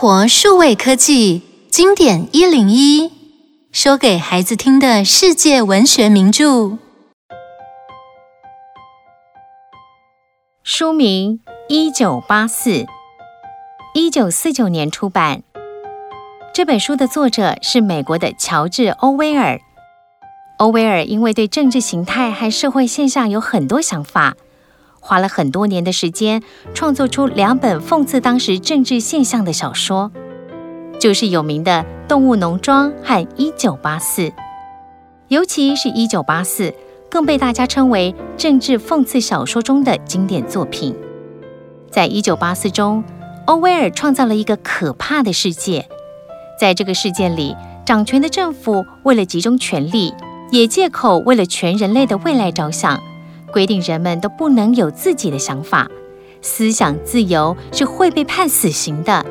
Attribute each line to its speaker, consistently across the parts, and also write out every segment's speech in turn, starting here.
Speaker 1: 活数位科技经典一零一，说给孩子听的世界文学名著。
Speaker 2: 书名《一九八四》，一九四九年出版。这本书的作者是美国的乔治·欧威尔。欧威尔因为对政治形态和社会现象有很多想法，花了很多年的时间创作出两本讽刺当时政治现象的小说，就是有名的《动物农庄》和《一九八四》。尤其是一九八四，更被大家称为政治讽刺小说中的经典作品。在一九八四中，欧威尔创造了一个可怕的世界，在这个世界里，掌权的政府为了集中权力。也借口为了全人类的未来着想，规定人们都不能有自己的想法，思想自由是会被判死刑的。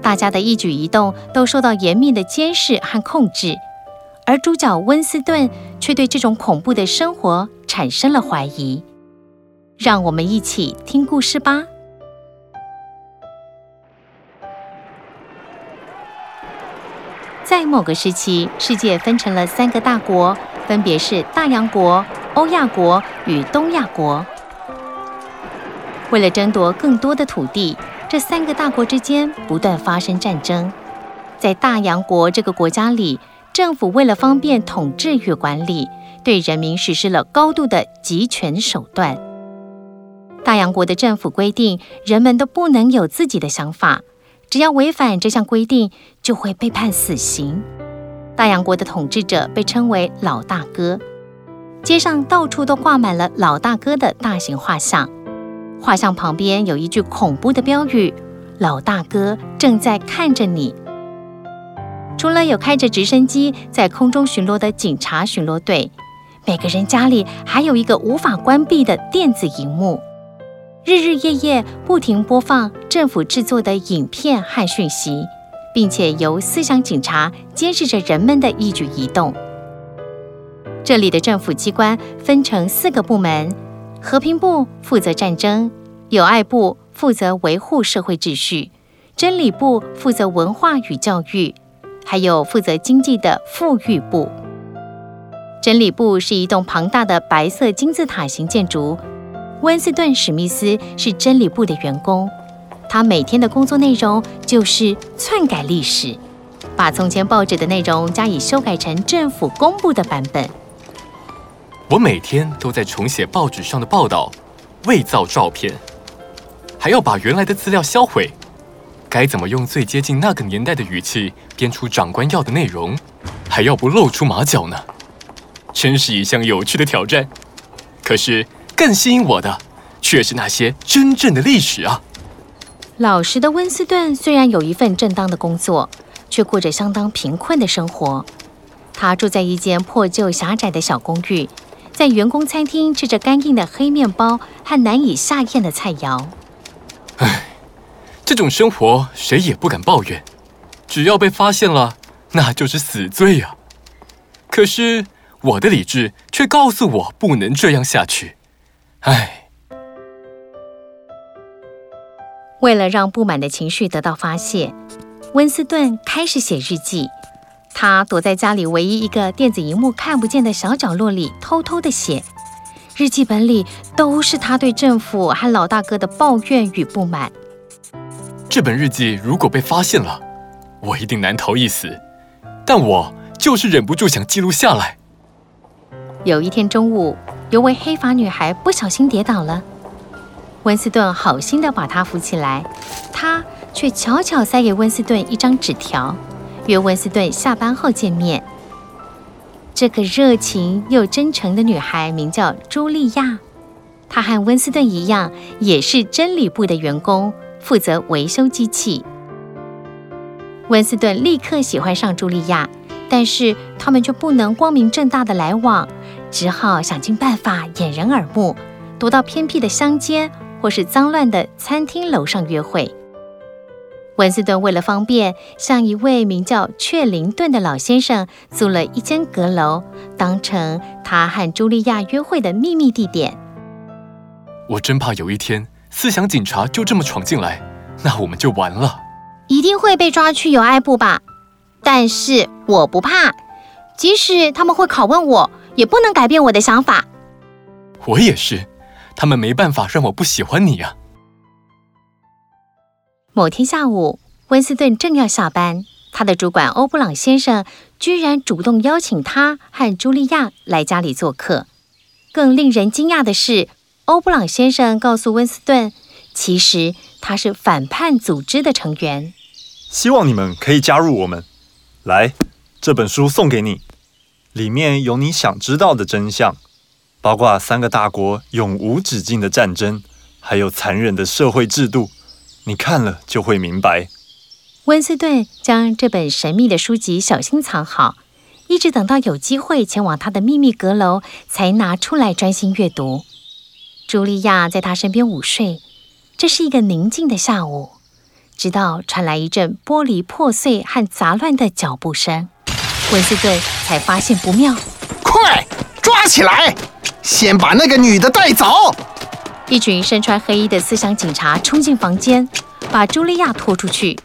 Speaker 2: 大家的一举一动都受到严密的监视和控制，而主角温斯顿却对这种恐怖的生活产生了怀疑。让我们一起听故事吧。在某个时期，世界分成了三个大国，分别是大洋国、欧亚国与东亚国。为了争夺更多的土地，这三个大国之间不断发生战争。在大洋国这个国家里，政府为了方便统治与管理，对人民实施了高度的集权手段。大洋国的政府规定，人们都不能有自己的想法。只要违反这项规定，就会被判死刑。大洋国的统治者被称为老大哥，街上到处都挂满了老大哥的大型画像，画像旁边有一句恐怖的标语：“老大哥正在看着你。”除了有开着直升机在空中巡逻的警察巡逻队，每个人家里还有一个无法关闭的电子荧幕。日日夜夜不停播放政府制作的影片和讯息，并且由思想警察监视着人们的一举一动。这里的政府机关分成四个部门：和平部负责战争，友爱部负责维护社会秩序，真理部负责文化与教育，还有负责经济的富裕部。真理部是一栋庞大的白色金字塔型建筑。温斯顿·史密斯是真理部的员工，他每天的工作内容就是篡改历史，把从前报纸的内容加以修改成政府公布的版本。
Speaker 3: 我每天都在重写报纸上的报道，伪造照片，还要把原来的资料销毁。该怎么用最接近那个年代的语气编出长官要的内容，还要不露出马脚呢？真是一项有趣的挑战。可是。更吸引我的，却是那些真正的历史啊！
Speaker 2: 老实的温斯顿虽然有一份正当的工作，却过着相当贫困的生活。他住在一间破旧狭窄的小公寓，在员工餐厅吃着干硬的黑面包和难以下咽的菜肴。
Speaker 3: 唉，这种生活谁也不敢抱怨，只要被发现了，那就是死罪呀！可是我的理智却告诉我不能这样下去。唉，
Speaker 2: 为了让不满的情绪得到发泄，温斯顿开始写日记。他躲在家里唯一一个电子荧幕看不见的小角落里，偷偷地写。日记本里都是他对政府和老大哥的抱怨与不满。
Speaker 3: 这本日记如果被发现了，我一定难逃一死。但我就是忍不住想记录下来。
Speaker 2: 有一天中午。有位黑发女孩不小心跌倒了，温斯顿好心地把她扶起来，她却悄悄塞给温斯顿一张纸条，约温斯顿下班后见面。这个热情又真诚的女孩名叫茱莉亚，她和温斯顿一样，也是真理部的员工，负责维修机器。温斯顿立刻喜欢上茱莉亚，但是他们却不能光明正大的来往。只好想尽办法掩人耳目，躲到偏僻的乡间或是脏乱的餐厅楼上约会。温斯顿为了方便，向一位名叫雀灵顿的老先生租了一间阁楼，当成他和茱莉亚约会的秘密地点。
Speaker 3: 我真怕有一天思想警察就这么闯进来，那我们就完了。
Speaker 2: 一定会被抓去有爱部吧？但是我不怕，即使他们会拷问我，也不能改变我的想法。
Speaker 3: 我也是，他们没办法让我不喜欢你啊。
Speaker 2: 某天下午，温斯顿正要下班，他的主管欧布朗先生居然主动邀请他和茱莉亚来家里做客。更令人惊讶的是，欧布朗先生告诉温斯顿，其实他是反叛组织的成员。
Speaker 4: 希望你们可以加入我们。来，这本书送给你，里面有你想知道的真相，包括三个大国永无止境的战争，还有残忍的社会制度。你看了就会明白。
Speaker 2: 温斯顿将这本神秘的书籍小心藏好。一直等到有机会前往他的秘密阁楼，才拿出来专心阅读。茱莉亚在他身边午睡。这是一个宁静的下午，直到传来一阵玻璃破碎和杂乱的脚步声，温斯顿才发现不妙。
Speaker 5: 快抓起来！先把那个女的带走！
Speaker 2: 一群身穿黑衣的思想警察冲进房间，把茱莉亚拖出去。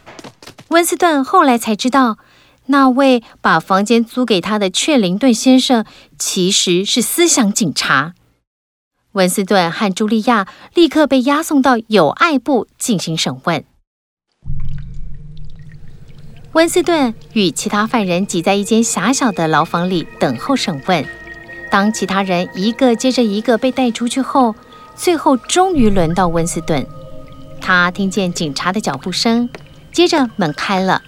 Speaker 2: 温斯顿后来才知道。那位把房间租给他的雀灵顿先生，其实是思想警察。温斯顿和茱莉亚立刻被押送到友爱部进行审问。温斯顿与其他犯人挤在一间狭小的牢房里等候审问。当其他人一个接着一个被带出去后，最后终于轮到温斯顿。他听见警察的脚步声，接着门开了，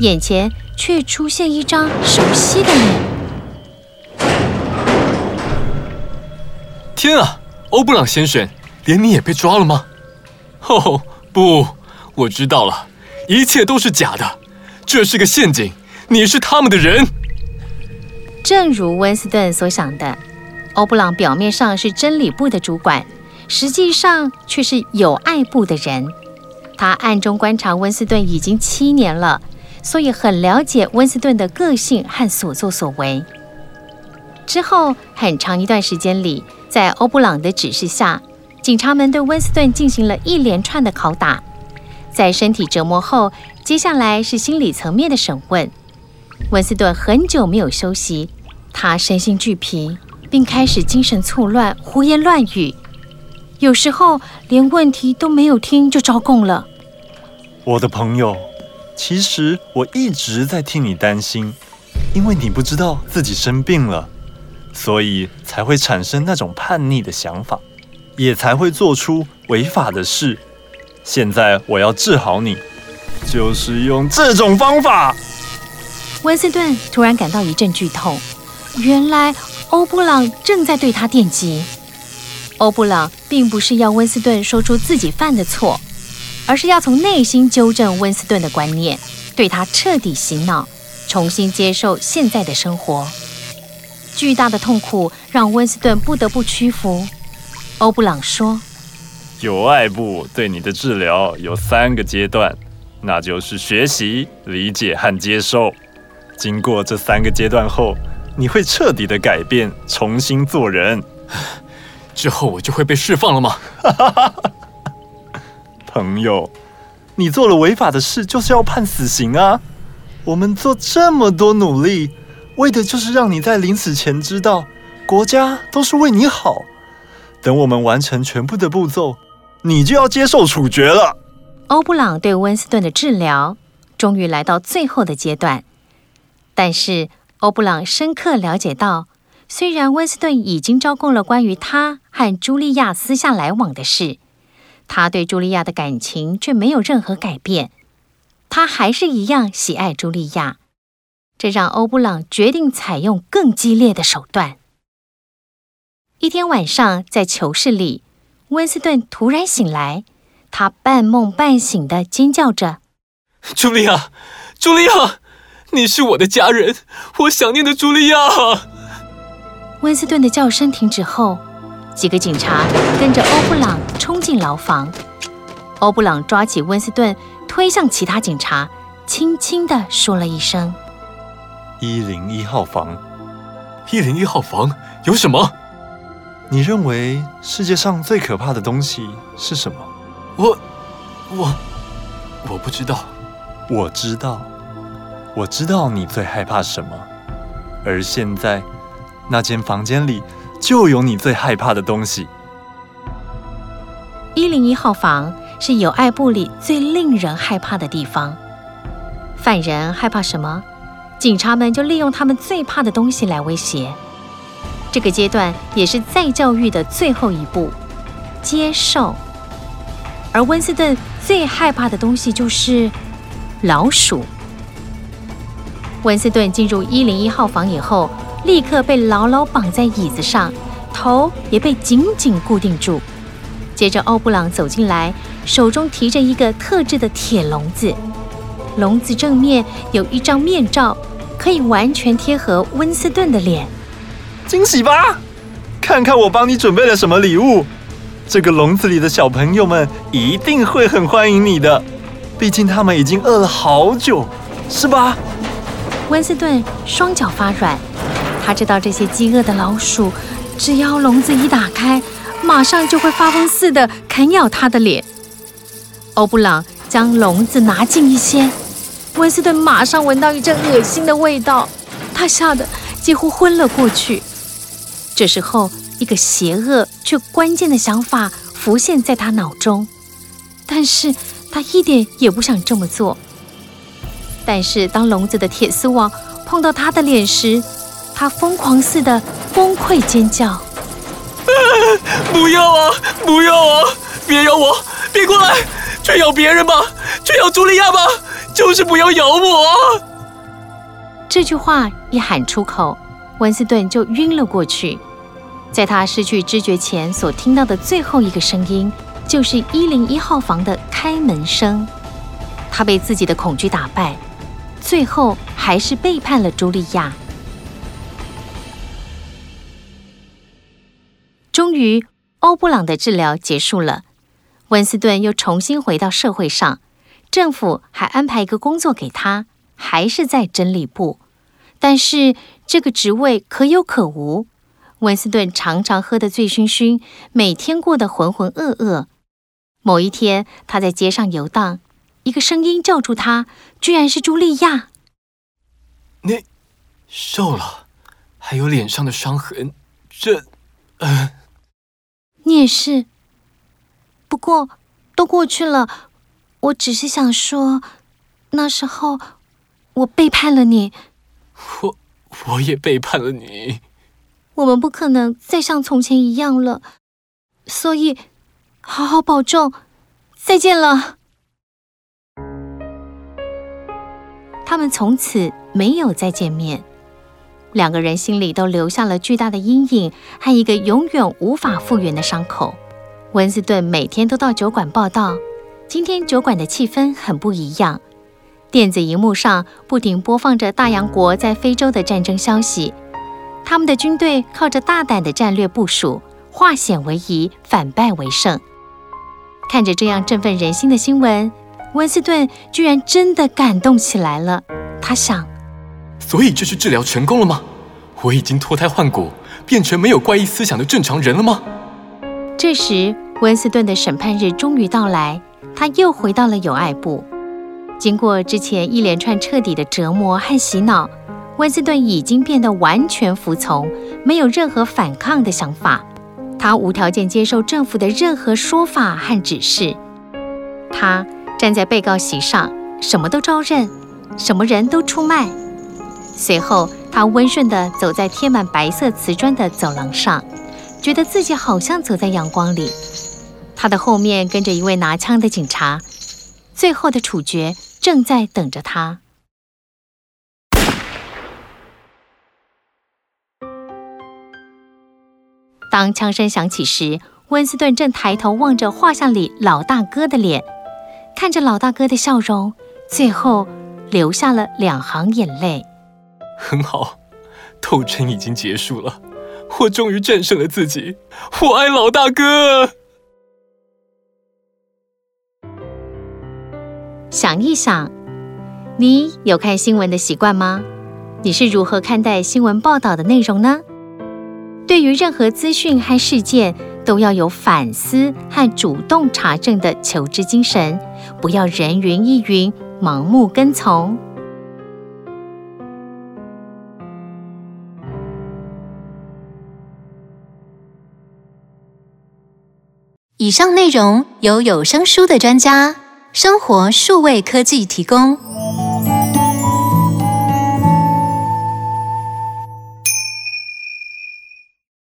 Speaker 2: 眼前。却出现一张熟悉的脸。
Speaker 3: 天啊，欧布朗先生，连你也被抓了吗？哦，不，我知道了，一切都是假的，这是个陷阱，你是他们的人。
Speaker 2: 正如温斯顿所想的，欧布朗表面上是真理部的主管，实际上却是有爱部的人。他暗中观察温斯顿已经七年了。所以很了解温斯顿的个性和所作所为。之后很长一段时间里，在欧布朗的指示下，警察们对温斯顿进行了一连串的拷打。在身体折磨后，接下来是心理层面的审问。温斯顿很久没有休息，他身心俱疲，并开始精神错乱、胡言乱语。有时候连问题都没有听就招供了。
Speaker 4: 我的朋友。其实我一直在替你担心，因为你不知道自己生病了，所以才会产生那种叛逆的想法，也才会做出违法的事。现在我要治好你，就是用这种方法。
Speaker 2: 温斯顿突然感到一阵剧痛，原来欧布朗正在对他电击。欧布朗并不是要温斯顿说出自己犯的错。而是要从内心纠正温斯顿的观念，对他彻底洗脑，重新接受现在的生活。巨大的痛苦让温斯顿不得不屈服。欧布朗说：“
Speaker 4: 友爱部对你的治疗有三个阶段，那就是学习、理解和接受。经过这三个阶段后，你会彻底的改变，重新做人。
Speaker 3: 之后我就会被释放了吗？”
Speaker 4: 朋友，你做了违法的事，就是要判死刑啊！我们做这么多努力，为的就是让你在临死前知道，国家都是为你好。等我们完成全部的步骤，你就要接受处决了。
Speaker 2: 欧布朗对温斯顿的治疗终于来到最后的阶段，但是欧布朗深刻了解到，虽然温斯顿已经招供了关于他和茱莉亚私下来往的事。他对茱莉亚的感情却没有任何改变，他还是一样喜爱茱莉亚，这让欧布朗决定采用更激烈的手段。一天晚上，在囚室里，温斯顿突然醒来，他半梦半醒的尖叫着：“
Speaker 3: 茱莉亚，茱莉亚，你是我的家人，我想念的茱莉亚！”
Speaker 2: 温斯顿的叫声停止后，几个警察跟着欧布朗冲进牢房，欧布朗抓起温斯顿，推向其他警察，轻轻地说了一声：“
Speaker 4: 一零一号房。”“
Speaker 3: 一零一号房有什么？”“
Speaker 4: 你认为世界上最可怕的东西是什么？”“
Speaker 3: 我……我……我不知道。”
Speaker 4: 我知道，我知道你最害怕什么，而现在那间房间里就有你最害怕的东西。
Speaker 2: 一零一号房是友爱部里最令人害怕的地方。犯人害怕什么？警察们就利用他们最怕的东西来威胁。这个阶段也是再教育的最后一步，接受。而温斯顿最害怕的东西就是老鼠。温斯顿进入一零一号房以后，立刻被牢牢绑在椅子上，头也被紧紧固定住。接着，欧布朗走进来，手中提着一个特制的铁笼子，笼子正面有一张面罩，可以完全贴合温斯顿的脸。
Speaker 4: 惊喜吧！看看我帮你准备了什么礼物。这个笼子里的小朋友们一定会很欢迎你的，毕竟他们已经饿了好久，是吧？
Speaker 2: 温斯顿双脚发软，他知道这些饥饿的老鼠，只要笼子一打开。马上就会发疯似的啃咬他的脸。欧布朗将笼子拿近一些，温斯顿马上闻到一阵恶心的味道，他吓得几乎昏了过去。这时候，一个邪恶却关键的想法浮现在他脑中，但是他一点也不想这么做。但是当笼子的铁丝网碰到他的脸时，他疯狂似的崩溃尖叫。
Speaker 3: 不要啊！不要啊！别咬我！别过来！去咬别人吧！去咬茱莉亚吧！就是不要咬我！
Speaker 2: 这句话一喊出口，温斯顿就晕了过去。在他失去知觉前所听到的最后一个声音，就是一零一号房的开门声。他被自己的恐惧打败，最后还是背叛了茱莉亚。于，欧布朗的治疗结束了，温斯顿又重新回到社会上。政府还安排一个工作给他，还是在真理部，但是这个职位可有可无。温斯顿常常喝得醉醺醺，每天过得浑浑噩噩。某一天，他在街上游荡，一个声音叫住他，居然是茱莉亚。
Speaker 3: 你瘦了，还有脸上的伤痕，这……呃。
Speaker 2: 你也是，不过都过去了。我只是想说，那时候我背叛了你，
Speaker 3: 我我也背叛了你。
Speaker 2: 我们不可能再像从前一样了，所以好好保重，再见了。他们从此没有再见面。两个人心里都留下了巨大的阴影和一个永远无法复原的伤口。温斯顿每天都到酒馆报到，今天酒馆的气氛很不一样。电子荧幕上不停播放着大洋国在非洲的战争消息，他们的军队靠着大胆的战略部署，化险为夷，反败为胜。看着这样振奋人心的新闻，温斯顿居然真的感动起来了。他想。
Speaker 3: 所以这是治疗成功了吗？我已经脱胎换骨，变成没有怪异思想的正常人了吗？
Speaker 2: 这时，温斯顿的审判日终于到来，他又回到了友爱部。经过之前一连串彻底的折磨和洗脑，温斯顿已经变得完全服从，没有任何反抗的想法。他无条件接受政府的任何说法和指示。他站在被告席上，什么都招认，什么人都出卖。随后，他温顺地走在贴满白色瓷砖的走廊上，觉得自己好像走在阳光里。他的后面跟着一位拿枪的警察，最后的处决正在等着他。当枪声响起时，温斯顿正抬头望着画像里老大哥的脸，看着老大哥的笑容，最后流下了两行眼泪。
Speaker 3: 很好，斗争已经结束了，我终于战胜了自己。我爱老大哥。
Speaker 2: 想一想，你有看新闻的习惯吗？你是如何看待新闻报道的内容呢？对于任何资讯和事件，都要有反思和主动查证的求知精神，不要人云亦云，盲目跟从。
Speaker 1: 以上内容由有声书的专家生活数位科技提供。